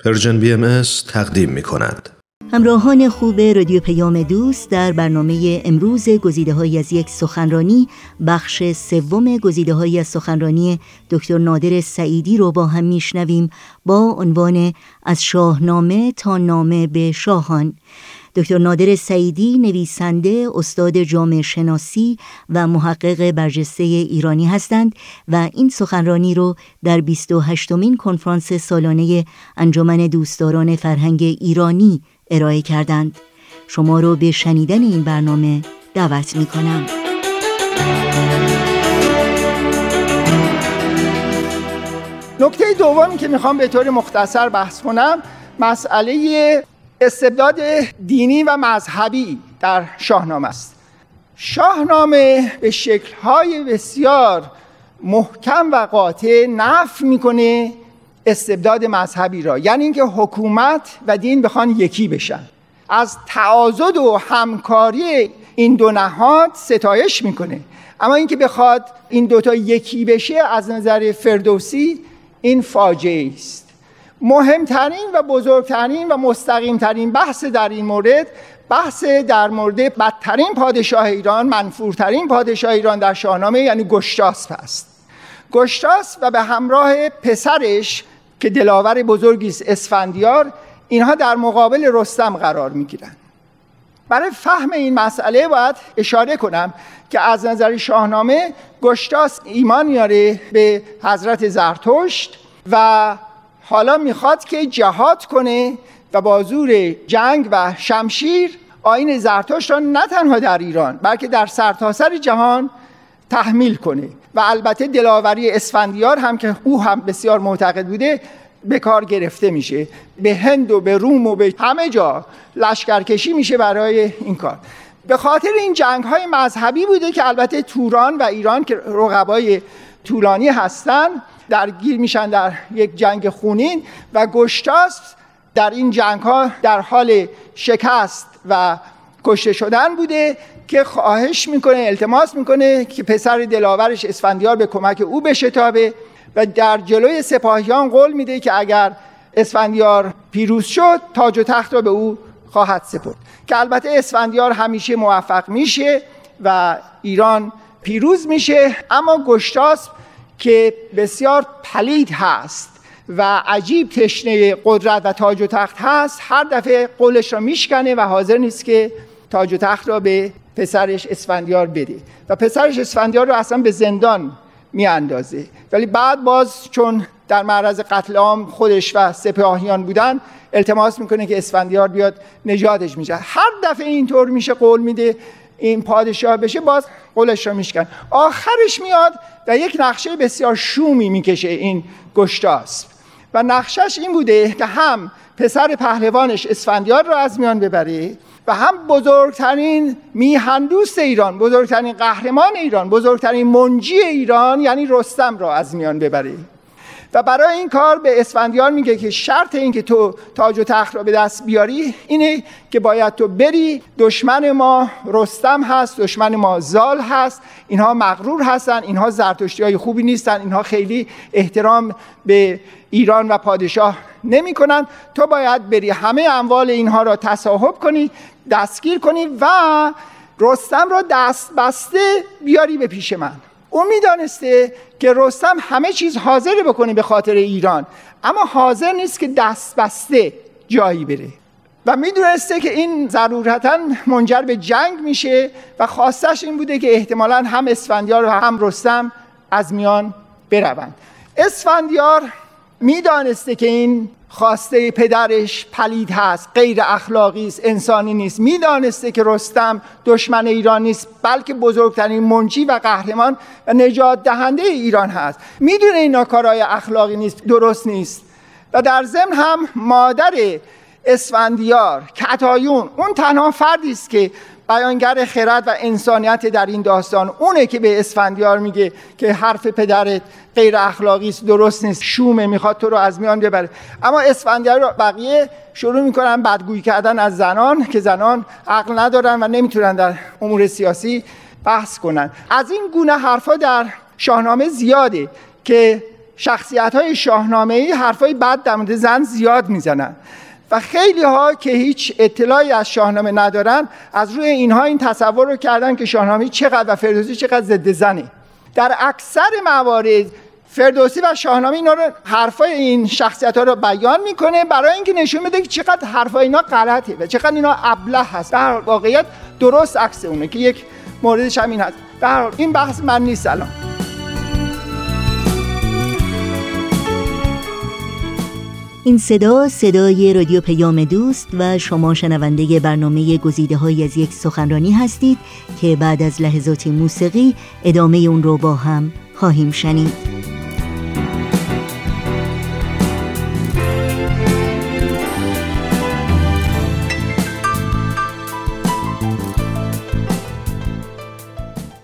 Persian BMS تقدیم می کند. همراهان خوب رادیو پیام دوست در برنامه امروز گزیده هایی از یک سخنرانی بخش سوم گزیده هایی از سخنرانی دکتر نادر سعیدی رو با هم میشنویم با عنوان از شاهنامه تا نامه به شاهان دکتر نادر سعیدی نویسنده استاد جامعه شناسی و محقق برجسته ایرانی هستند و این سخنرانی رو در 28 مین کنفرانس سالانه انجمن دوستداران فرهنگ ایرانی ارائه کردند. شما رو به شنیدن این برنامه دعوت می کنم نکته دومی که می‌خوام به طور مختصر بحث کنم مسئله استبداد دینی و مذهبی در شاهنامه است. شاهنامه به شکلهای بسیار محکم و قاطع نف می‌کنه استبداد مذهبی را یعنی اینکه حکومت و دین بخوان یکی بشن. از تعاضد و همکاری این دو نهاد ستایش می‌کنه. اما اینکه بخواد این دوتا یکی بشه از نظر فردوسی این فاجعه است. مهمترین و بزرگترین و مستقیمترین بحث در این مورد بحث در مورد بدترین پادشاه ایران منفورترین پادشاه ایران در شاهنامه یعنی گشتاسپ است. گشتاس و به همراه پسرش که دلاور بزرگی است اسفندیار اینها در مقابل رستم قرار می گیرند برای فهم این مسئله باید اشاره کنم که از نظر شاهنامه گشتاس ایمان میاره به حضرت زرتشت و حالا می‌خواد که جهاد کنه و با زور جنگ و شمشیر آین زرتشت را نه تنها در ایران بلکه در سرتاسر جهان تحمیل کنه. و البته دلاوری اسفندیار هم که او هم بسیار معتقد بوده به کار گرفته میشه. به هند و به روم و به همه جا لشکرکشی میشه برای این کار. به خاطر این جنگ های مذهبی بوده که البته توران و ایران که رقبای طولانی هستند درگیر میشن در یک جنگ خونین و گشتاس در این جنگ ها در حال شکست و کشته شدن بوده که خواهش می‌کنه التماس می‌کنه که پسر دلاورش اسفندیار به کمک او بشتابه و در جلوی سپاهیان قول میده که اگر اسفندیار پیروز شد تاج و تخت را به او خواهد سپرد. که البته اسفندیار همیشه موفق میشه و ایران پیروز میشه اما گشتاس که بسیار پلید هست و عجیب تشنه قدرت و تاج و تخت هست هر دفعه قولش را میشکنه و حاضر نیست که تاج و تخت را به پسرش اسفندیار بده. و پسرش اسفندیار رو اصلا به زندان میاندازه. ولی بعد باز چون در معرض قتل عام خودش و سپاهیان بودن التماس می‌کنه که اسفندیار بیاد نجاتش میشه هر دفعه اینطور میشه قول میده این پادشاه بشه باز قولش رو میشکن. آخرش میاد و یک نقشه بسیار شومی می‌کشه این گشتاس. و نقشش این بوده که هم پسر پهلوانش اسفندیار رو از میان ببره و هم بزرگترین میهندوست ایران بزرگترین قهرمان ایران بزرگترین منجی ایران یعنی رستم را از میان ببره. و برای این کار به اسفندیار میگه که شرط این که تو تاج و تخت را به دست بیاری اینه که باید تو بری دشمن ما رستم هست دشمن ما زال هست اینها مغرور هستن اینها زرتشتی های خوبی نیستن اینها خیلی احترام به ایران و پادشاه نمی کنن. تو باید بری همه اموال اینها را تصاحب کنی دستگیر کنی و رستم را دست بسته بیاری به پیش من او می‌دانسته که رستم همه چیز حاضر بکنه به خاطر ایران. اما حاضر نیست که دست بسته جایی بره. و می‌دونسته که این ضرورتا منجر به جنگ میشه و خواستش این بوده که احتمالا هم اسفندیار و هم رستم از میان بروند. اسفندیار می‌دانسته که این خواسته پدرش پلید هست غیر اخلاقی است انسانی نیست. می‌دانسته که رستم دشمن ایران نیست بلکه بزرگترین منجی و قهرمان و نجات دهنده ایران هست. می‌دونه اینا کارهای اخلاقی نیست درست نیست. و در ضمن هم مادر اسفندیار کتایون اون تنها فردی است که بیانگر خرد و انسانیت در این داستان. اونه که به اسفندیار میگه که حرف پدرت غیر اخلاقی است درست نیست شومه می‌خواد تو رو از میان ببره. اما اسفندیار رو بقیه شروع می‌کنن بدگویی کردن از زنان که زنان عقل ندارن و نمی‌تونن در امور سیاسی بحث کنن. از این گونه حرفا در شاهنامه زیاده که شخصیت های شاهنامه ای حرفای بد در مورد زن زیاد می‌زنن. و خیلی ها که هیچ اطلاعی از شاهنامه ندارن از روی اینها این تصور رو کردن که شاهنامه چقدر و فردوسی چقدر ضد زنه. در اکثر موارد فردوسی و شاهنامه اینا رو حرفای این شخصیت ها رو بیان می‌کنه برای اینکه نشون بده که چقدر حرفای اینا غلطه و چقدر اینا ابله هست. در واقعیت درست عکس اونه که یک موردش همین هست. در این بحث من نیست الان. این صدا صدای رادیو پیام دوست و شما شنونده برنامه گزیده های از یک سخنرانی هستید که بعد از لحظات موسیقی ادامه اون رو با هم خواهیم شنید.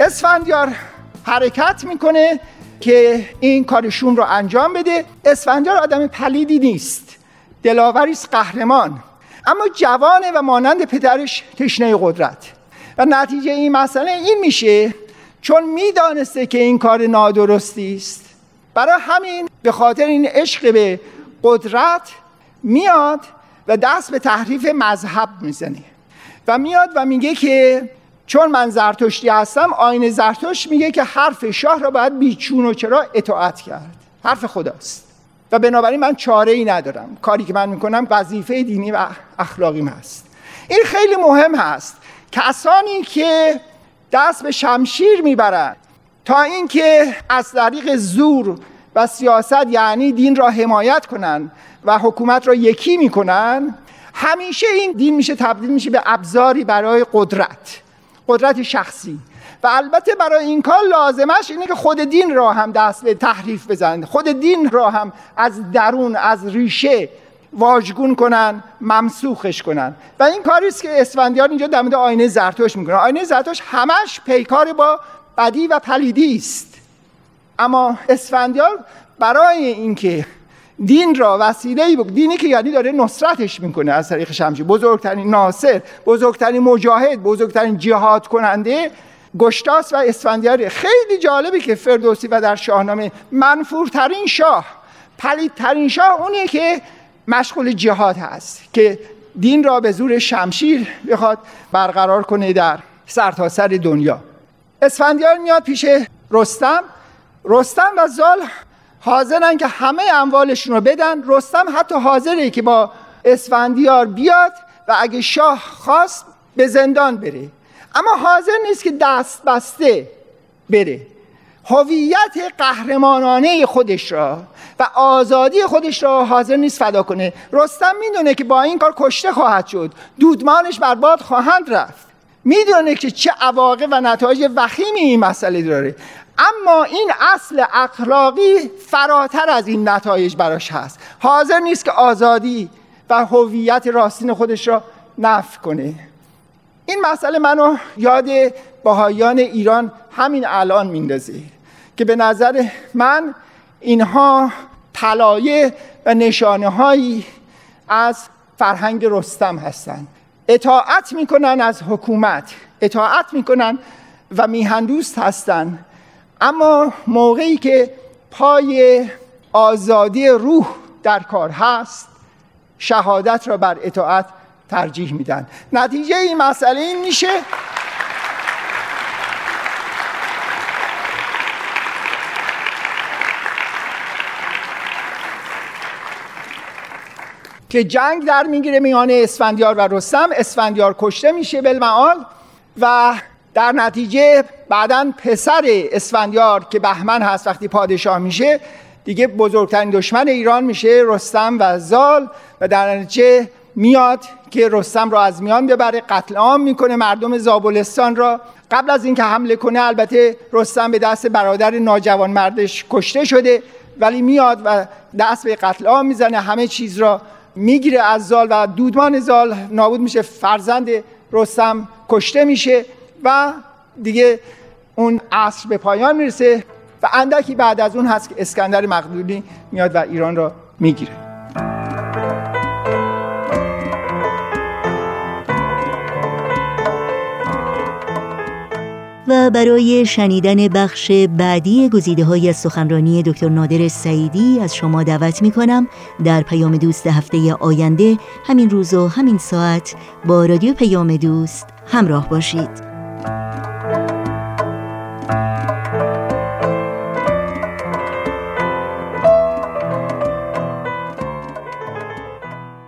اسفندیار حرکت می‌کنه. که این کارشون رو انجام بده. اسفندیار آدم پلیدی نیست. دلاوری قهرمان. اما جوانه و مانند پدرش تشنه قدرت. و نتیجه این مسئله این میشه چون می‌دانسته که این کار نادرستی است. برای همین به خاطر این عشق به قدرت میاد و دست به تحریف مذهب می‌زنه. و میاد و میگه که چون من زرتشتی هستم آین زرتشت میگه که حرف شاه را باید بیچون و چرا اطاعت کرد. حرف خداست. و بنابراین من چاره ای ندارم. کاری که من می‌کنم وظیفه دینی و اخلاقیم هست. این خیلی مهم هست. کسانی که دست به شمشیر می‌برند تا اینکه از طریق زور و سیاست یعنی دین را حمایت کنند و حکومت را یکی می‌کنن همیشه این دین میشه تبدیل میشه به ابزاری برای قدرت. قدرت شخصی. و البته برای این کار لازمش اینه که خود دین را هم دست به تحریف بزنند. خود دین را هم از درون از ریشه واژگون کنن ممسوخش کنن. و این کاری است که اسفندیار اینجا در مورد آینه زرتوش می‌کنه. آینه زرتوش همش پیکار با بدی و پلیدی است. اما اسفندیار برای اینکه دین را وسیله بود دینی که یعنی داره نصرتش می‌کنه از طریق شمشیر. بزرگترین ناصر بزرگترین مجاهد بزرگترین جهاد کننده گشتاس و اسفندیار. خیلی جالبی که فردوسی و در شاهنامه منفورترین شاه پلیدترین شاه اونیه که مشغول جهاد هست که دین را به زور شمشیر بخواد برقرار کنه در سرتاسر سر دنیا. اسفندیار میاد پیش رستم. رستم و زال حاضرن که همه اموالشون رو بدن. رستم حتی حاضره که با اسفندیار بیاد و اگه شاه خواست به زندان بره. اما حاضر نیست که دست بسته بره. هویت قهرمانانه خودش را و آزادی خودش را حاضر نیست فدا کنه. رستم می‌دونه که با این کار کشته خواهد شد. دودمانش برباد خواهند رفت. می‌دونه که چه عواقب و نتایج وخیمی این مسئله داره. اما این اصل اخلاقی فراتر از این نتایج براش هست. حاضر نیست که آزادی و هویت راستین خودش را نفع کنه. این مسئله منو یاد باهایان ایران همین الان میندازه که به نظر من اینها طلایه و نشانه هایی از فرهنگ رستم هستند اطاعت می‌کنن از حکومت اطاعت می‌کنن و میهندوست هستند اما موقعی که پای آزادی روح در کار هست شهادت را بر اطاعت ترجیح میدن. نتیجه این مسئله این میشه که جنگ در می‌گیره میان اسفندیار و رستم. اسفندیار کشته میشه بالمعال و در نتیجه بعدا پسر اسفندیار که بهمن هست وقتی پادشاه میشه دیگه بزرگترین دشمن ایران میشه رستم و زال. و در نتیجه میاد که رستم را از میان ببره قتل عام می‌کنه مردم زابلستان را. قبل از اینکه حمله کنه البته رستم به دست برادر ناجوان مردش کشته شده ولی میاد و دست به قتل عام می‌زنه. همه چیز را می‌گیره از زال و دودمان زال. نابود میشه فرزند رستم کشته میشه. و دیگه اون عصر به پایان می‌رسه و اندکی بعد از اون هست که اسکندر مقدونی میاد و ایران را می‌گیره. و برای شنیدن بخش بعدی گزیده های از سخنرانی دکتر نادر سعیدی از شما دعوت می کنم در پیام دوست هفته آینده همین روز و همین ساعت با رادیو پیام دوست همراه باشید.